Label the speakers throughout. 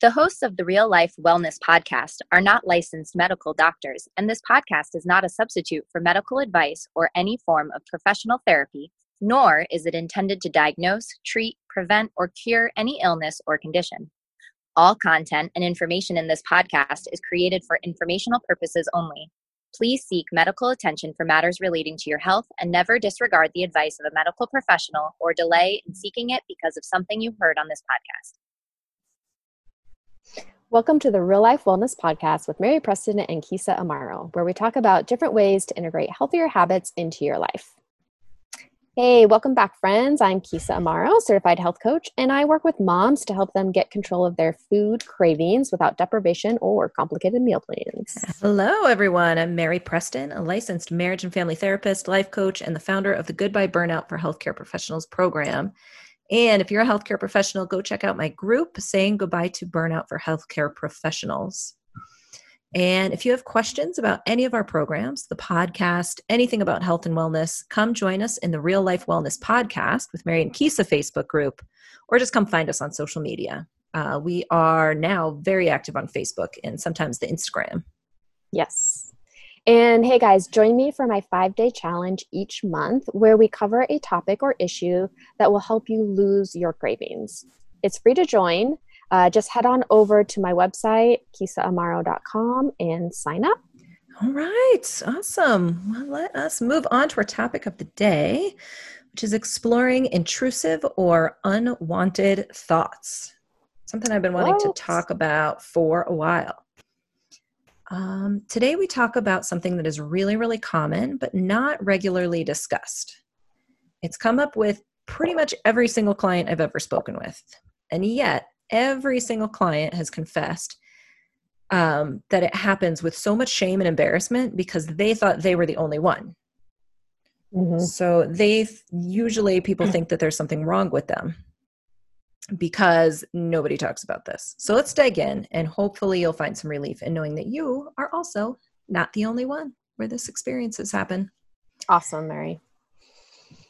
Speaker 1: The hosts of the Real Life Wellness Podcast are not licensed medical doctors, and this podcast is not a substitute for medical advice or any form of professional therapy, nor is it intended to diagnose, treat, prevent, or cure any illness or condition. All content and information in this podcast is created for informational purposes only. Please seek medical attention for matters relating to your health and never disregard the advice of a medical professional or delay in seeking it because of something you heard on this podcast.
Speaker 2: Welcome to the Real Life Wellness Podcast with Mary Preston and Keysa Amaro, where we talk about different ways to integrate healthier habits into your life. Hey, welcome back, friends. I'm Keysa Amaro, certified health coach, and I work with moms to help them get control of their food cravings without deprivation or complicated meal plans.
Speaker 3: Hello, everyone. I'm Mary Preston, a licensed marriage and family therapist, life coach, and the founder of the Goodbye Burnout for Healthcare Professionals program. And if you're a healthcare professional, go check out my group, Saying Goodbye to Burnout for Healthcare Professionals. And if you have questions about any of our programs, the podcast, anything about health and wellness, come join us in the Real Life Wellness Podcast with Mary and Keysa Facebook group, or just come find us on social media. Uh, we are now very active on Facebook and sometimes the Instagram.
Speaker 2: Yes. And hey guys, join me for my five day challenge each month where we cover a topic or issue that will help you lose your cravings. It's free to join. Uh, just head on over to my website, keysaamaro.com, and sign up.
Speaker 3: All right, awesome. Well, let us move on to our topic of the day, which is exploring intrusive or unwanted thoughts. Something I've been wanting what? to talk about for a while. Um, today, we talk about something that is really, really common, but not regularly discussed. It's come up with pretty much every single client I've ever spoken with. And yet, every single client has confessed um, that it happens with so much shame and embarrassment because they thought they were the only one. Mm-hmm. So they usually people think that there's something wrong with them because nobody talks about this. So let's dig in and hopefully you'll find some relief in knowing that you are also not the only one where this experience has happened.
Speaker 2: Awesome, Mary.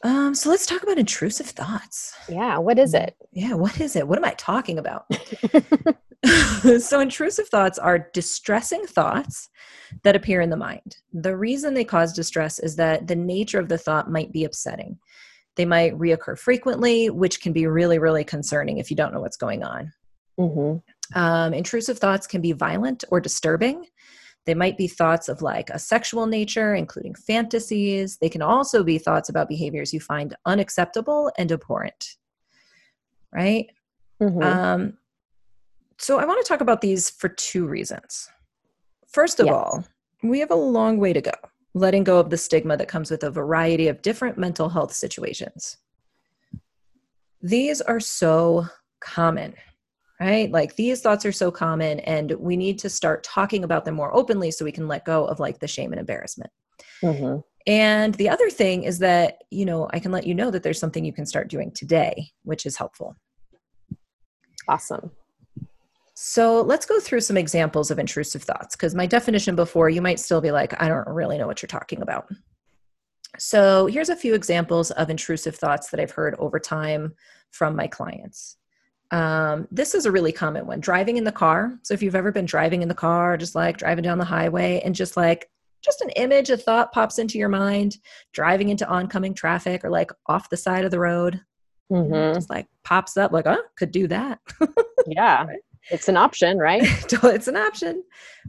Speaker 3: Um, so let's talk about intrusive thoughts.
Speaker 2: Yeah, what is it?
Speaker 3: Yeah, what is it? What am I talking about? so intrusive thoughts are distressing thoughts that appear in the mind. The reason they cause distress is that the nature of the thought might be upsetting. They might reoccur frequently, which can be really, really concerning if you don't know what's going on. Mm-hmm. Um, intrusive thoughts can be violent or disturbing. They might be thoughts of like a sexual nature, including fantasies. They can also be thoughts about behaviors you find unacceptable and abhorrent. Right? Mm-hmm. Um, so I want to talk about these for two reasons. First of yes. all, we have a long way to go letting go of the stigma that comes with a variety of different mental health situations. These are so common, right? Like these thoughts are so common, and we need to start talking about them more openly so we can let go of like the shame and embarrassment. Mm-hmm. And the other thing is that, you know, I can let you know that there's something you can start doing today, which is helpful.
Speaker 2: Awesome.
Speaker 3: So let's go through some examples of intrusive thoughts because my definition before, you might still be like, I don't really know what you're talking about. So here's a few examples of intrusive thoughts that I've heard over time from my clients. Um, this is a really common one driving in the car. So if you've ever been driving in the car, just like driving down the highway and just like, just an image, a thought pops into your mind, driving into oncoming traffic or like off the side of the road. Mm-hmm. Just like pops up, like, oh, could do that.
Speaker 2: yeah. right? It's an option, right?
Speaker 3: it's an option,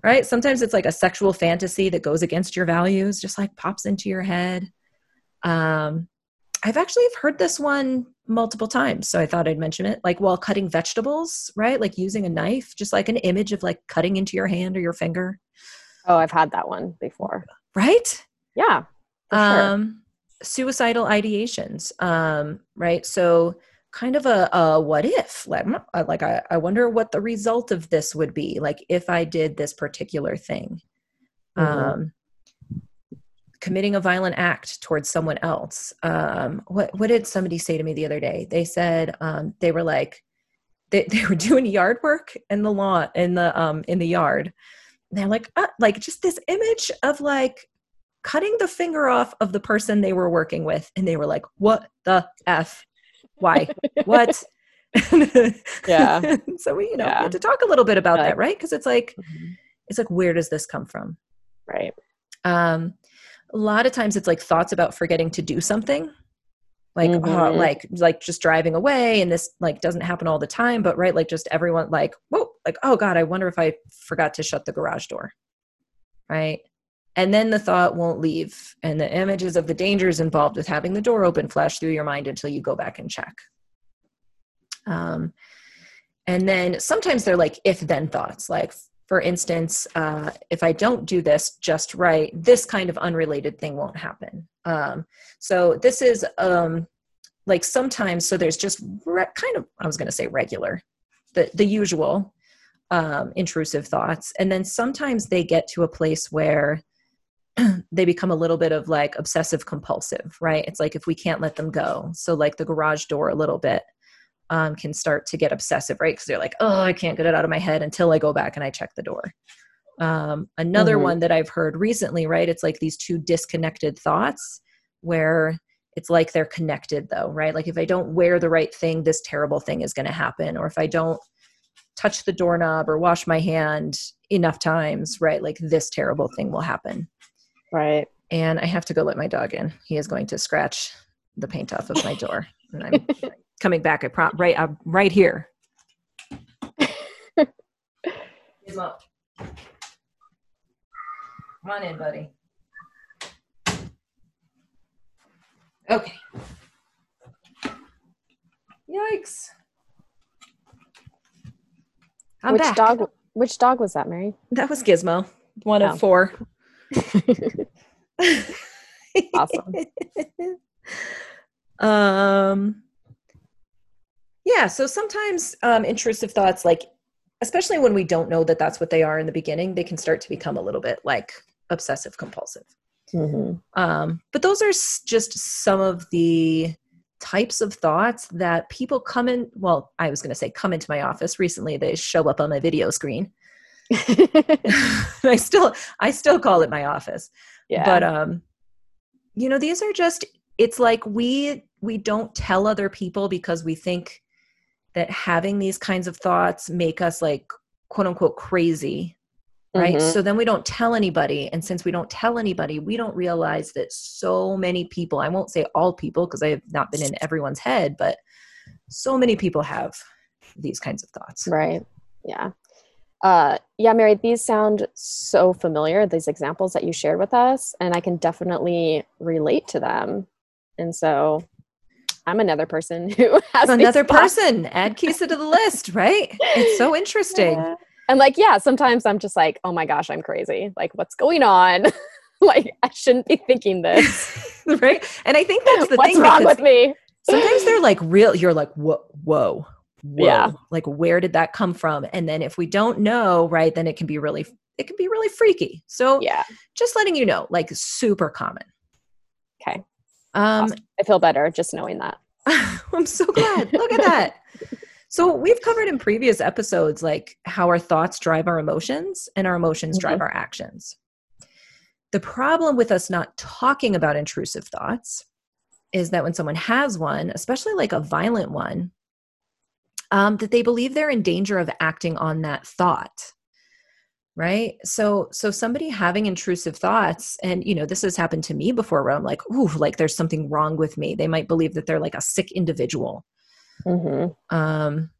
Speaker 3: right? Sometimes it's like a sexual fantasy that goes against your values, just like pops into your head. Um, I've actually heard this one multiple times, so I thought I'd mention it. Like while cutting vegetables, right? Like using a knife, just like an image of like cutting into your hand or your finger.
Speaker 2: Oh, I've had that one before.
Speaker 3: Right?
Speaker 2: Yeah.
Speaker 3: Um, suicidal ideations, um, right? So kind of a, a what if like, like I, I wonder what the result of this would be like if i did this particular thing. Mm-hmm. um committing a violent act towards someone else. Um what what did somebody say to me the other day? They said um they were like they, they were doing yard work in the lawn in the um in the yard. And they're like uh, like just this image of like cutting the finger off of the person they were working with. And they were like what the f why? what?
Speaker 2: Yeah.
Speaker 3: so we, you know, we
Speaker 2: Yeah.
Speaker 3: had to talk a little bit about
Speaker 2: Right.
Speaker 3: that, right? Because it's like,
Speaker 2: Mhm.
Speaker 3: it's like, where does this come from?
Speaker 2: Right.
Speaker 3: Um, a lot of times it's like thoughts about forgetting to do something. Like, oh,
Speaker 2: Mhm.
Speaker 3: like, like just driving away, and this like doesn't happen all the time, but right, like just everyone like, whoa, like, oh God, I wonder if I forgot to shut the garage door, right? And then the thought won't leave, and the images of the dangers involved with having the door open flash through your mind until you go back and check. Um, and then sometimes they're like if then thoughts, like for instance, uh, if I don't do this just right, this kind of unrelated thing won't happen. Um, so this is um, like sometimes, so there's just re- kind of, I was going to say regular, the, the usual um, intrusive thoughts. And then sometimes they get to a place where they become a little bit of like obsessive compulsive, right? It's like if we can't let them go. So, like the garage door, a little bit um, can start to get obsessive, right? Because they're like, oh, I can't get it out of my head until I go back and I check the door. Um, another
Speaker 2: Mhm.
Speaker 3: one that I've heard recently, right? It's like these two disconnected thoughts where it's like they're connected, though, right? Like if I don't wear the right thing, this terrible thing is going to happen. Or if I don't touch the doorknob or wash my hand enough times, right? Like this terrible thing will happen.
Speaker 2: Right.
Speaker 3: And I have to go let my dog in. He is going to scratch the paint off of my door. And I'm coming back. I prop right uh, right here. Gizmo. Come on in, buddy. Okay. Yikes. I'm
Speaker 2: which
Speaker 3: back.
Speaker 2: dog which dog was that, Mary?
Speaker 3: That was Gizmo, one
Speaker 2: Oh.
Speaker 3: of four.
Speaker 2: Awesome.
Speaker 3: um yeah so sometimes um intrusive thoughts like especially when we don't know that that's what they are in the beginning they can start to become a little bit like obsessive compulsive
Speaker 2: Mhm.
Speaker 3: um but those are s- just some of the types of thoughts that people come in well i was going to say come into my office recently they show up on my video screen i still i still call it my office
Speaker 2: yeah.
Speaker 3: but um you know these are just it's like we we don't tell other people because we think that having these kinds of thoughts make us like quote unquote crazy right
Speaker 2: Mhm.
Speaker 3: so then we don't tell anybody and since we don't tell anybody we don't realize that so many people i won't say all people because i have not been in everyone's head but so many people have these kinds of thoughts
Speaker 2: Right. Yeah. Uh, yeah, Mary, these sound so familiar, these examples that you shared with us, and I can definitely relate to them. And so I'm another person who has
Speaker 3: another person add Keysa to the list right it's so interesting
Speaker 2: Yeah. And like, yeah, sometimes I'm just like, oh my gosh, I'm crazy. Like, what's going on? like, I shouldn't be thinking this.
Speaker 3: right and i think that's the
Speaker 2: what's
Speaker 3: thing
Speaker 2: wrong with me?
Speaker 3: sometimes they're like real you're like whoa whoa whoa
Speaker 2: Yeah.
Speaker 3: like where did that come from and then if we don't know right then it can be really it can be really freaky so
Speaker 2: Yeah.
Speaker 3: just letting you know like super common
Speaker 2: Okay.
Speaker 3: um
Speaker 2: Awesome. I feel better just knowing that.
Speaker 3: i'm so glad look at that so we've covered in previous episodes like how our thoughts drive our emotions and our emotions drive our actions the problem with us not talking about intrusive thoughts is that when someone has one, especially like a violent one, um, that they believe they're in danger of acting on that thought. Right. So, so somebody having intrusive thoughts, and you know, this has happened to me before where I'm like, ooh, like there's something wrong with me. They might believe that they're like a sick individual.
Speaker 2: Mm-hmm.
Speaker 3: Um,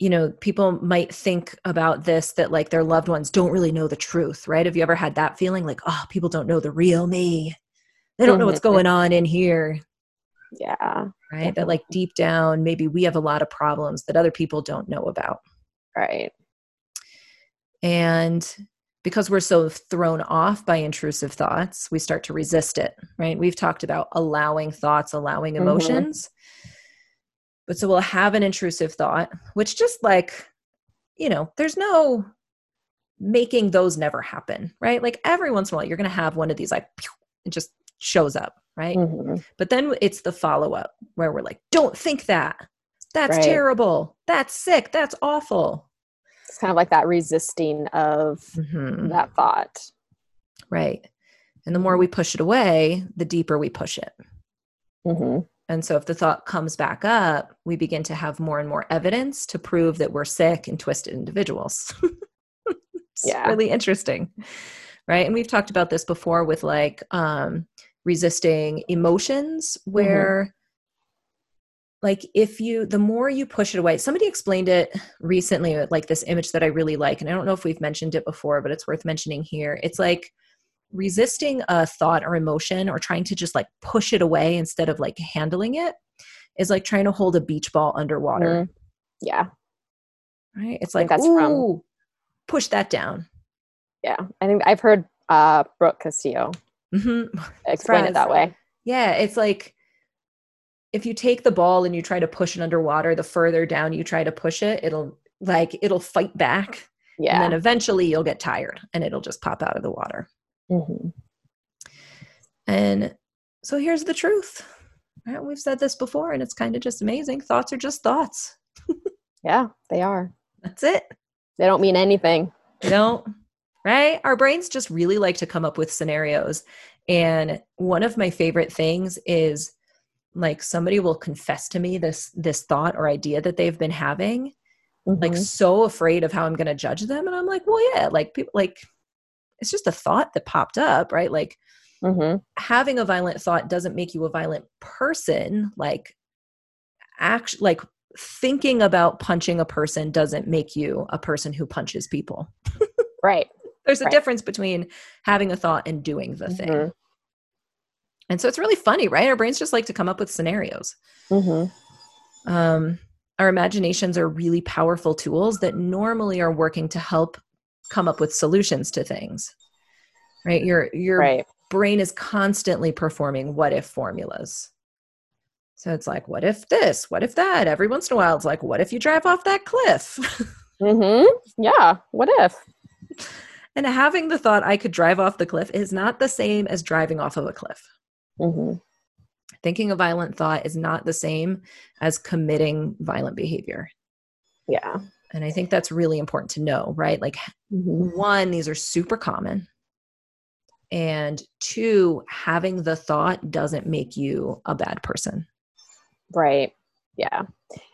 Speaker 3: you know, people might think about this that like their loved ones don't really know the truth, right? Have you ever had that feeling like, oh, people don't know the real me? They don't know what's
Speaker 2: Mhm.
Speaker 3: going on in here
Speaker 2: Yeah.
Speaker 3: Right? That like deep down, maybe we have a lot of problems that other people don't know about.
Speaker 2: Right.
Speaker 3: And because we're so thrown off by intrusive thoughts, we start to resist it, right? We've talked about allowing thoughts, allowing
Speaker 2: Mhm.
Speaker 3: emotions. But so we'll have an intrusive thought, which just like, you know, there's no making those never happen, right? Like every once in a while, you're going to have one of these like, pew, just shows up, right?
Speaker 2: Mhm.
Speaker 3: But then it's the follow up where we're like, don't think that. That's
Speaker 2: Right.
Speaker 3: terrible. That's sick. That's awful.
Speaker 2: It's kind of like that resisting of
Speaker 3: Mhm.
Speaker 2: that thought.
Speaker 3: Right. And the more we push it away, the deeper we push it.
Speaker 2: Mm-hmm.
Speaker 3: And so if the thought comes back up, we begin to have more and more evidence to prove that we're sick and twisted individuals. it's
Speaker 2: Yeah.
Speaker 3: really interesting. Right. And we've talked about this before with like um, resisting emotions, where like if you the more you push it away somebody explained it recently like this image that i really like and i don't know if we've mentioned it before but it's worth mentioning here it's like resisting a thought or emotion or trying to just like push it away instead of like handling it is like trying to hold a beach ball underwater
Speaker 2: Mm. Yeah.
Speaker 3: right it's like
Speaker 2: that's from-
Speaker 3: push that down
Speaker 2: Yeah. I think I've heard uh, Brooke Castillo
Speaker 3: hmm
Speaker 2: explain it that way.
Speaker 3: Yeah, it's like if you take the ball and you try to push it underwater, the further down you try to push it, it'll like it'll fight back. And then eventually you'll get tired and it'll just pop out of the water.
Speaker 2: Mm-hmm.
Speaker 3: And so here's the truth. Right? We've said this before and it's kind of just amazing. Thoughts are just thoughts.
Speaker 2: Yeah, they are.
Speaker 3: That's it.
Speaker 2: They don't mean anything.
Speaker 3: You know, right? Our brains just really like to come up with scenarios. And one of my favorite things is like somebody will confess to me this this thought or idea that they've been having like
Speaker 2: Mhm.
Speaker 3: so afraid of how I'm going to judge them and I'm like, "Well, yeah, like people like it's just a thought that popped up, right? Like
Speaker 2: Mhm.
Speaker 3: having a violent thought doesn't make you a violent person. Like act like thinking about punching a person doesn't make you a person who punches people.
Speaker 2: Right.
Speaker 3: There's a
Speaker 2: Right.
Speaker 3: difference between having a thought and doing the thing.
Speaker 2: Mhm.
Speaker 3: And so it's really funny, right? Our brains just like to come up with scenarios.
Speaker 2: Mhm.
Speaker 3: Um, our imaginations are really powerful tools that normally are working to help come up with solutions to things. Right? Your your
Speaker 2: Right.
Speaker 3: brain is constantly performing what if formulas. So it's like, what if this? What if that? Every once in a while, it's like, what if you drive off that cliff?
Speaker 2: Mhm. Yeah. What if?
Speaker 3: And having the thought I could drive off the cliff is not the same as driving off of a cliff.
Speaker 2: Mhm.
Speaker 3: Thinking a violent thought is not the same as committing violent behavior.
Speaker 2: Yeah.
Speaker 3: And I think that's really important to know, right? Like,
Speaker 2: Mhm.
Speaker 3: one, these are super common. And two, having the thought doesn't make you a bad person.
Speaker 2: Right. Yeah.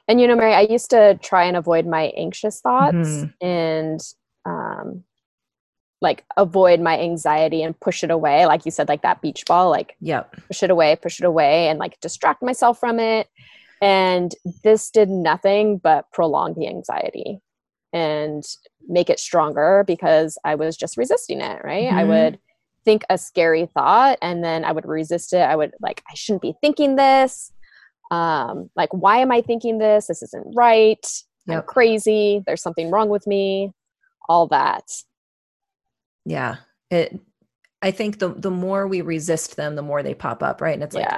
Speaker 2: And you know, Mary, I used to try and avoid my anxious thoughts
Speaker 3: Mhm.
Speaker 2: and um like avoid my anxiety and push it away. Like you said, like that beach ball, like
Speaker 3: Yep.
Speaker 2: push it away, push it away, and like distract myself from it. And this did nothing but prolong the anxiety and make it stronger because I was just resisting it, right? I
Speaker 3: Mhm.
Speaker 2: would think a scary thought and then I would resist it. I would like, I shouldn't be thinking this. Um, like, why am I thinking this? This isn't right. I'm crazy. There's something wrong with me. All that.
Speaker 3: Yeah. It I think the the more we resist them, the more they pop up, right? And it's like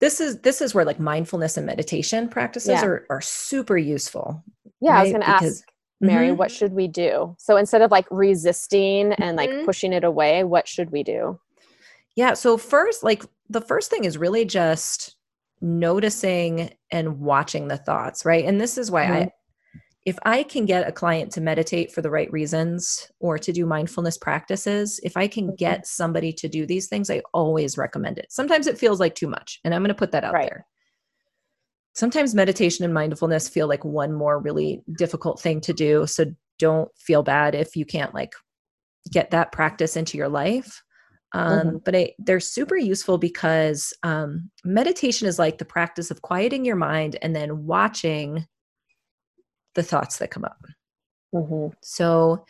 Speaker 3: this is this is where like mindfulness and meditation practices
Speaker 2: Yeah.
Speaker 3: are are super useful.
Speaker 2: Yeah. I was going to ask
Speaker 3: Because-
Speaker 2: Mary,
Speaker 3: Mhm.
Speaker 2: what should we do? So instead of like resisting and like
Speaker 3: Mhm.
Speaker 2: pushing it away, what should we do?
Speaker 3: Yeah. So first, like the first thing is really just noticing and watching the thoughts, right? And this is why
Speaker 2: Mhm.
Speaker 3: I if I can get a client to meditate for the right reasons or to do mindfulness practices, if I can
Speaker 2: Mhm.
Speaker 3: get somebody to do these things, I always recommend it. Sometimes it feels like too much, and I'm going to put that out
Speaker 2: Right.
Speaker 3: there. Sometimes meditation and mindfulness feel like one more really difficult thing to do, so don't feel bad if you can't like get that practice into your life. Um, But I, they're super useful because um, meditation is like the practice of quieting your mind and then watching the thoughts that come up.
Speaker 2: Mhm.
Speaker 3: So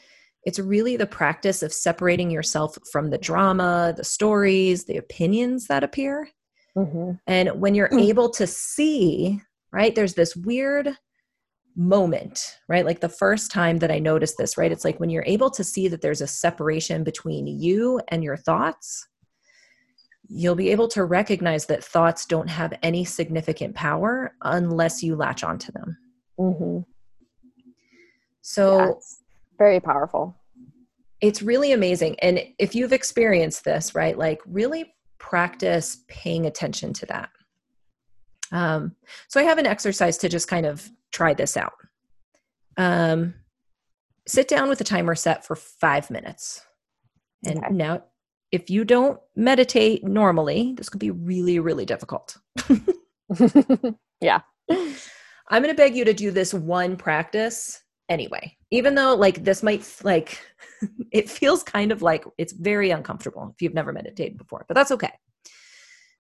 Speaker 3: it's really the practice of separating yourself from the drama, the stories, the opinions that appear.
Speaker 2: Mhm.
Speaker 3: And when you're able to see, right, there's this weird moment, right? Like the first time that I noticed this, right? It's like when you're able to see that there's a separation between you and your thoughts, you'll be able to recognize that thoughts don't have any significant power unless you latch onto them.
Speaker 2: Mhm.
Speaker 3: So
Speaker 2: Yeah, very powerful.
Speaker 3: it's really amazing. And if you've experienced this, right, like really practice paying attention to that. Um, so I have an exercise to just kind of try this out. Um, sit down with a timer set for five minutes. And
Speaker 2: Okay.
Speaker 3: now if you don't meditate normally, this could be really, really difficult.
Speaker 2: yeah.
Speaker 3: I'm going to beg you to do this one practice anyway. Even though like this might like it feels kind of like it's very uncomfortable if you've never meditated before, but that's okay.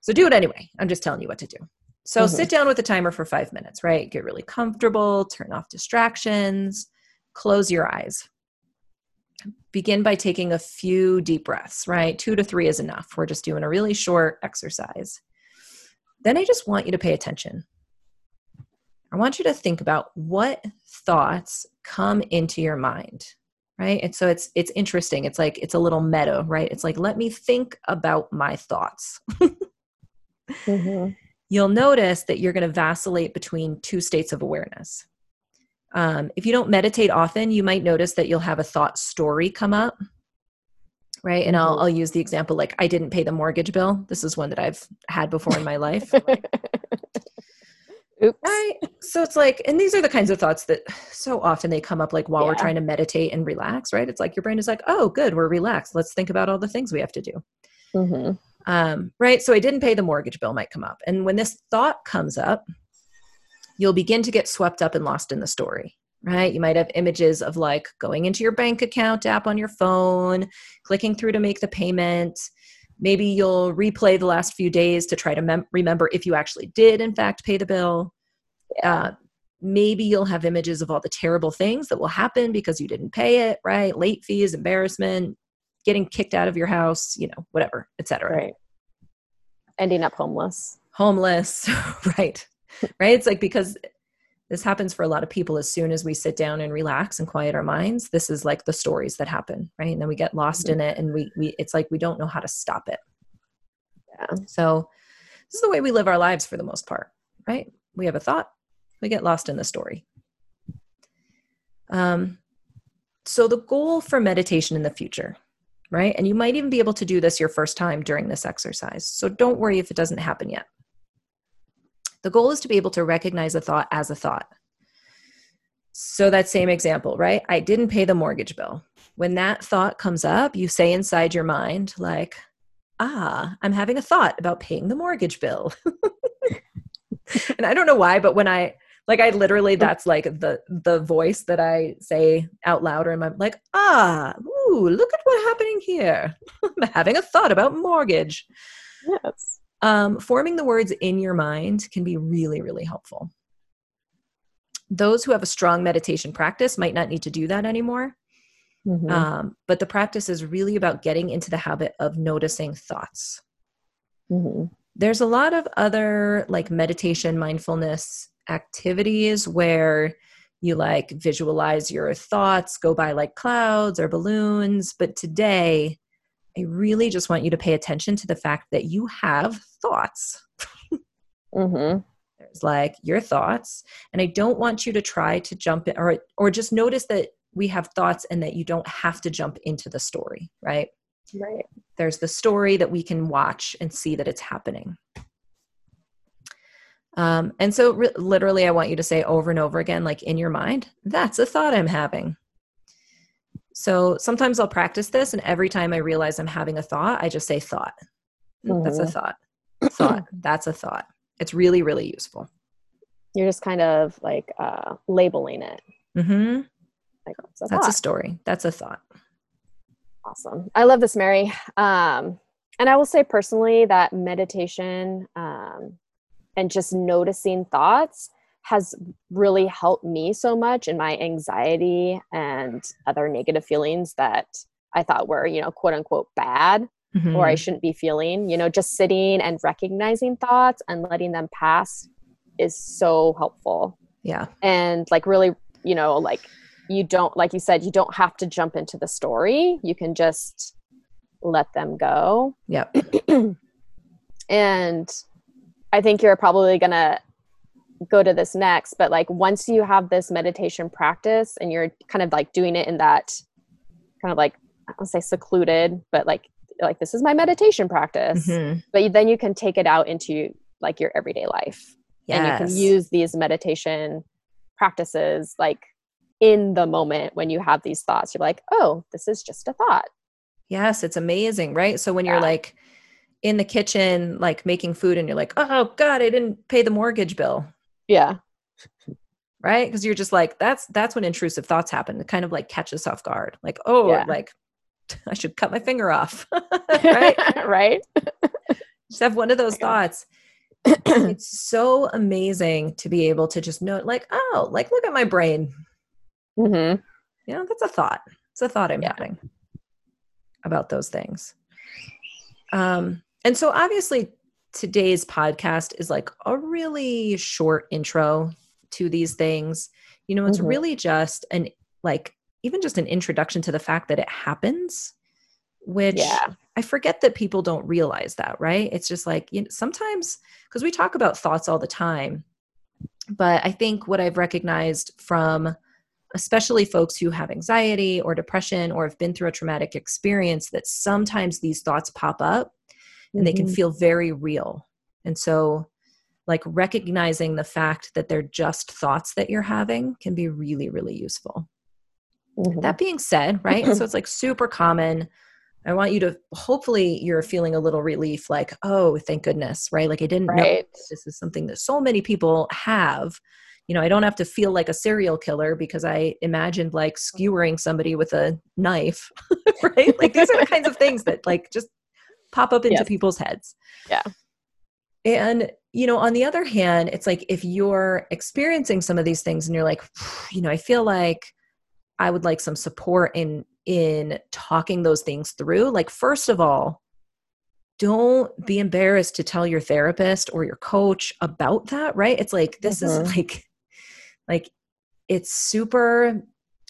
Speaker 3: So do it anyway. I'm just telling you what to do. So mm-hmm. sit down with a timer for 5 minutes, right? Get really comfortable, turn off distractions, close your eyes. Begin by taking a few deep breaths, right? 2 to 3 is enough. We're just doing a really short exercise. Then I just want you to pay attention I want you to think about what thoughts come into your mind, right? And so it's it's interesting. It's like it's a little meta, right? It's like let me think about my thoughts. mm-hmm. You'll notice that you're going to vacillate between two states of awareness. Um, if you don't meditate often, you might notice that you'll have a thought story come up, right? And I'll mm-hmm. I'll use the example like I didn't pay the mortgage bill. This is one that I've had before in my life. Oops. Right. So it's like, and these are the kinds of thoughts that so often they come up like while yeah. we're trying to meditate and relax, right? It's like your brain is like, oh, good, we're relaxed. Let's think about all the things we have to do. Mm-hmm. Um, right. So I didn't pay the mortgage bill might come up. And when this thought comes up, you'll begin to get swept up and lost in the story, right? You might have images of like going into your bank account app on your phone, clicking through to make the payment. Maybe you'll replay the last few days to try to mem- remember if you actually did, in fact, pay the bill. Uh, maybe you'll have images of all the terrible things that will happen because you didn't pay it, right? Late fees, embarrassment, getting kicked out of your house, you know, whatever, etc.
Speaker 2: Right. Ending up homeless.
Speaker 3: Homeless, right. right? It's like because this happens for a lot of people as soon as we sit down and relax and quiet our minds. This is like the stories that happen right? And then we get lost mm-hmm. in it and we we it's like we don't know how to stop it. Yeah. So this is the way we live our lives for the most part right? We have a thought we get lost in the story. Um so the goal for meditation in the future right? And you might even be able to do this your first time during this exercise. So don't worry if it doesn't happen yet the goal is to be able to recognize a thought as a thought. So, that same example, right? I didn't pay the mortgage bill. When that thought comes up, you say inside your mind, like, ah, I'm having a thought about paying the mortgage bill. and I don't know why, but when I, like I literally mm. that's like the the voice that I say out loud or in my like ah ooh look at what's happening here I'm having a thought about mortgage
Speaker 2: yes
Speaker 3: um, forming the words in your mind can be really, really helpful. Those who have a strong meditation practice might not need to do that anymore. Mm-hmm. Um, but the practice is really about getting into the habit of noticing thoughts. Mm-hmm. There's a lot of other like meditation, mindfulness activities where you like visualize your thoughts go by like clouds or balloons. But today, I really just want you to pay attention to the fact that you have thoughts. mm-hmm. There's like your thoughts, and I don't want you to try to jump in or or just notice that we have thoughts and that you don't have to jump into the story, right?
Speaker 2: Right.
Speaker 3: There's the story that we can watch and see that it's happening. Um, and so, re- literally, I want you to say over and over again, like in your mind, that's a thought I'm having. So sometimes I'll practice this, and every time I realize I'm having a thought, I just say thought. Mm-hmm. That's a mm-hmm. thought. thought. That's a thought. It's really, really useful.
Speaker 2: You're just kind of like uh, labeling it.
Speaker 3: Mm-hmm. Like, a That's a story. That's a thought.
Speaker 2: Awesome. I love this, Mary. Um, and I will say personally that meditation um, and just noticing thoughts has really helped me so much in my anxiety and other negative feelings that I thought were, you know, quote unquote bad mm-hmm. or I shouldn't be feeling. You know, just sitting and recognizing thoughts and letting them pass is so helpful.
Speaker 3: Yeah.
Speaker 2: And like really, you know, like you don't, like you said, you don't have to jump into the story. You can just let them go.
Speaker 3: Yep.
Speaker 2: and I think you're probably going to go to this next but like once you have this meditation practice and you're kind of like doing it in that kind of like i don't say secluded but like like this is my meditation practice mm-hmm. but then you can take it out into like your everyday life yes. and you can use these meditation practices like in the moment when you have these thoughts you're like oh this is just a thought
Speaker 3: Yes, it's amazing, right? So when you're like in the kitchen, like making food, and you're like, oh God, I didn't pay the mortgage bill,
Speaker 2: Yeah.
Speaker 3: right? Because you're just like, that's that's when intrusive thoughts happen. It kind of like catch us off guard. Like, oh,
Speaker 2: Yeah.
Speaker 3: like I should cut my finger off. right?
Speaker 2: right.
Speaker 3: Just have one of those thoughts. it's so amazing to be able to just know, like, oh, like look at my brain.
Speaker 2: Mm-hmm.
Speaker 3: You know, that's a thought. It's a thought I'm
Speaker 2: Yeah.
Speaker 3: having about those things. Um, and so obviously today's podcast is like a really short intro to these things. You know, it's
Speaker 2: Mhm.
Speaker 3: really just an like even just an introduction to the fact that it happens, which
Speaker 2: Yeah.
Speaker 3: I forget that people don't realize that, right? It's just like you know, sometimes because we talk about thoughts all the time, but I think what I've recognized from especially folks who have anxiety or depression or have been through a traumatic experience that sometimes these thoughts pop up and they can
Speaker 2: Mhm.
Speaker 3: feel very real. And so like recognizing the fact that they're just thoughts that you're having can be really really useful.
Speaker 2: Mhm.
Speaker 3: That being said, right? so it's like super common. I want you to hopefully you're feeling a little relief like, oh, thank goodness, right? Like I didn't know this is something that so many people have. You know, I don't have to feel like a serial killer because I imagined like skewering somebody with a knife, right? Like these are the kinds of things that like just pop up into
Speaker 2: Yes.
Speaker 3: people's heads.
Speaker 2: Yeah.
Speaker 3: And, you know, on the other hand, it's like if you're experiencing some of these things and you're like, you know, I feel like I would like some support in in talking those things through. Like first of all, don't be embarrassed to tell your therapist or your coach about that, right? It's like this is
Speaker 2: Mhm.
Speaker 3: like like it's super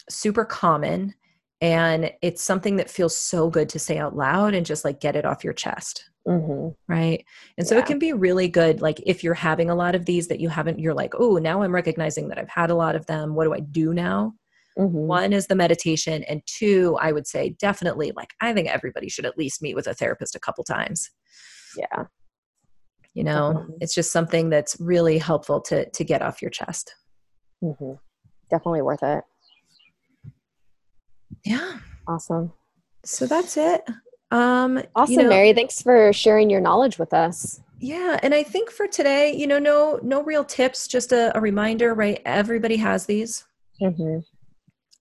Speaker 3: super common and it's something that feels so good to say out loud and just like get it off your chest.
Speaker 2: Hmm
Speaker 3: right? And so
Speaker 2: Yeah.
Speaker 3: it can be really good like if you're having a lot of these that you haven't you're like oh now i'm recognizing that i've had a lot of them. What do i do now?
Speaker 2: Hmm
Speaker 3: one is the meditation and two i would say definitely like i think everybody should at least meet with a therapist a couple times.
Speaker 2: Yeah.
Speaker 3: you know?
Speaker 2: Definitely.
Speaker 3: it's just something that's really helpful to to get off your chest.
Speaker 2: Hmm Definitely worth it.
Speaker 3: Yeah
Speaker 2: Awesome.
Speaker 3: so that's it um
Speaker 2: Awesome,
Speaker 3: you know,
Speaker 2: Mary. Thanks for sharing your knowledge with us.
Speaker 3: yeah and i think for today you know no no real tips just a, a reminder right everybody has these
Speaker 2: hmm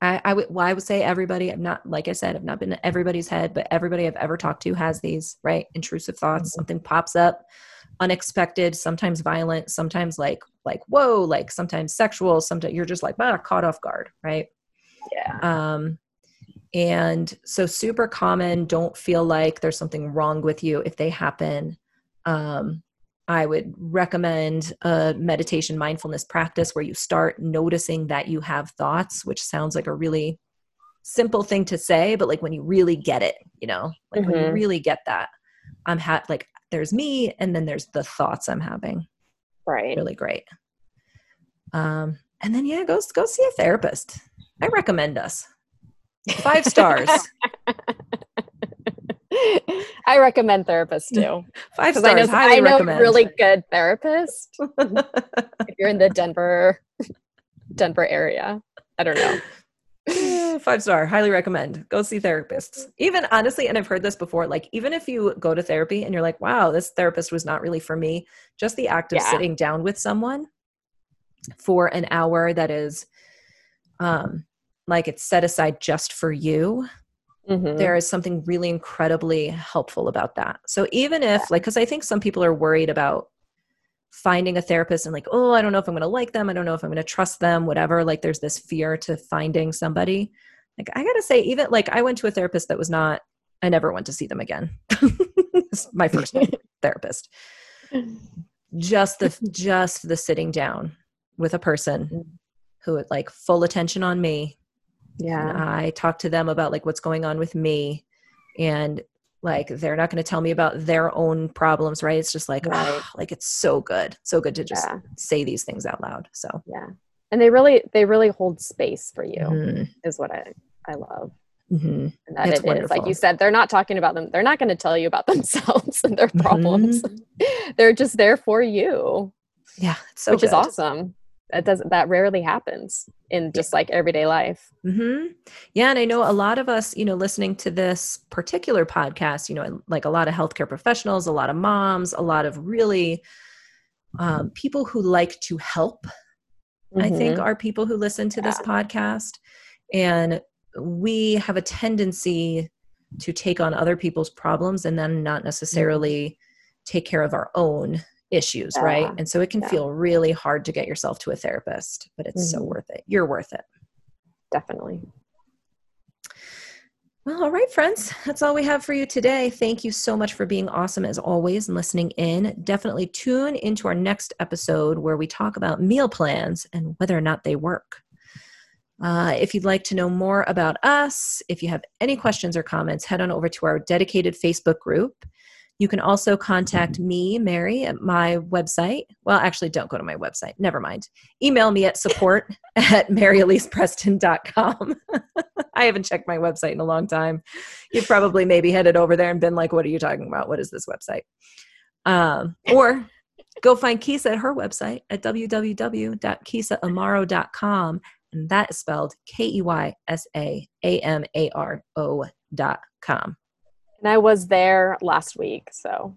Speaker 3: I, I would well, I would say everybody. I'm not like I said, I've not been in everybody's head, but everybody I've ever talked to has these right intrusive thoughts.
Speaker 2: Mhm.
Speaker 3: Something pops up, unexpected, sometimes violent, sometimes like like whoa, like sometimes sexual. Sometimes you're just like ah, caught off guard, right?
Speaker 2: Yeah.
Speaker 3: Um, and so super common. Don't feel like there's something wrong with you if they happen. Um, I would recommend a meditation mindfulness practice where you start noticing that you have thoughts, which sounds like a really simple thing to say, but like when you really get it, you know, like when you
Speaker 2: Mhm.
Speaker 3: really get that, I'm ha- like there's me and then there's the thoughts I'm having.
Speaker 2: Right.
Speaker 3: Really great. Um, and then yeah, go go see a therapist. I recommend us. Five stars.
Speaker 2: I recommend therapists too.
Speaker 3: Five
Speaker 2: Because I know
Speaker 3: stars. Highly
Speaker 2: I know a
Speaker 3: recommend.
Speaker 2: really good therapist. if you're in the Denver Denver area. I don't know.
Speaker 3: Five star. Highly recommend. Go see therapists. Even honestly, and I've heard this before, like even if you go to therapy and you're like, wow, this therapist was not really for me, just the act of
Speaker 2: Yeah.
Speaker 3: sitting down with someone for an hour that is um like it's set aside just for you
Speaker 2: Mhm.
Speaker 3: there is something really incredibly helpful about that. So even if like cuz I think some people are worried about finding a therapist and like, "Oh, I don't know if I'm going to like them. I don't know if I'm going to trust them, whatever." Like there's this fear to finding somebody. Like I got to say even like I went to a therapist that was not I never went to see them again. My first therapist. Just the just the sitting down with a person who had like full attention on me and
Speaker 2: yeah.
Speaker 3: I talk to them about like what's going on with me and like they're not going to tell me about their own problems right it's just like
Speaker 2: Right.
Speaker 3: ah, like it's so good so good to just
Speaker 2: Yeah.
Speaker 3: say these things out loud so
Speaker 2: Yeah. And they really they really hold space for you
Speaker 3: Mhm,
Speaker 2: is what I I love.
Speaker 3: mhm.
Speaker 2: And that
Speaker 3: It's
Speaker 2: it is like you said, they're not talking about them. They're not going to tell you about themselves and their
Speaker 3: Mm-hmm.
Speaker 2: problems. they're just there for you,
Speaker 3: yeah it's so
Speaker 2: which is awesome. That does that rarely happens in just like everyday life.
Speaker 3: hmm Yeah, and I know a lot of us, you know, listening to this particular podcast, you know, like a lot of healthcare professionals, a lot of moms, a lot of really um, people who like to help. I think
Speaker 2: Mhm.
Speaker 3: are people who listen to this podcast, and we have a tendency to take on other people's problems and then not necessarily take care of our own issues, right? And so it can
Speaker 2: Yeah.
Speaker 3: feel really hard to get yourself to a therapist, but it's so
Speaker 2: Mhm.
Speaker 3: worth it. You're worth it.
Speaker 2: definitely.
Speaker 3: Well, all right, friends. That's all we have for you today. Thank you so much for being awesome as always and listening in. Definitely tune into our next episode where we talk about meal plans and whether or not they work. Uh, if you'd like to know more about us, if you have any questions or comments, head on over to our dedicated Facebook group. You can also contact me, Mary, at my website. Well, actually, don't go to my website. Never mind. Email me at support at maryalycepreston.com. I haven't checked my website in a long time. You've probably maybe headed over there and been like, what are you talking about? What is this website? Um, or go find Keysa at her website at www.keysaamaro.com. And that is spelled K E Y S A A M A R O dot com.
Speaker 2: And I was there last week, so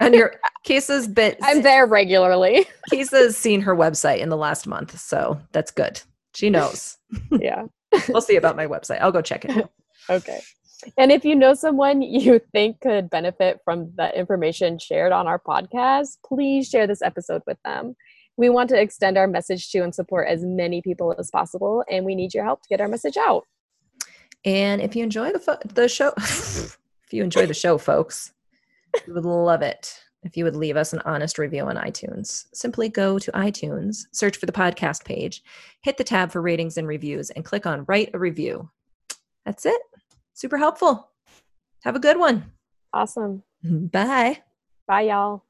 Speaker 3: And your Keysa's been
Speaker 2: I'm there regularly.
Speaker 3: Keysa's seen her website in the last month, so that's good. She knows.
Speaker 2: yeah.
Speaker 3: We'll see about my website. I'll go check it.
Speaker 2: Okay. And if you know someone you think could benefit from the information shared on our podcast, please share this episode with them. We want to extend our message to and support as many people as possible, and we need your help to get our message out.
Speaker 3: And if you enjoy the fo- the show, you enjoy the show, folks, we would love it if you would leave us an honest review on iTunes. Simply go to iTunes, search for the podcast page, hit the tab for ratings and reviews, and click on write a review. That's it. Super helpful. Have a good one.
Speaker 2: Awesome.
Speaker 3: Bye.
Speaker 2: Bye, y'all.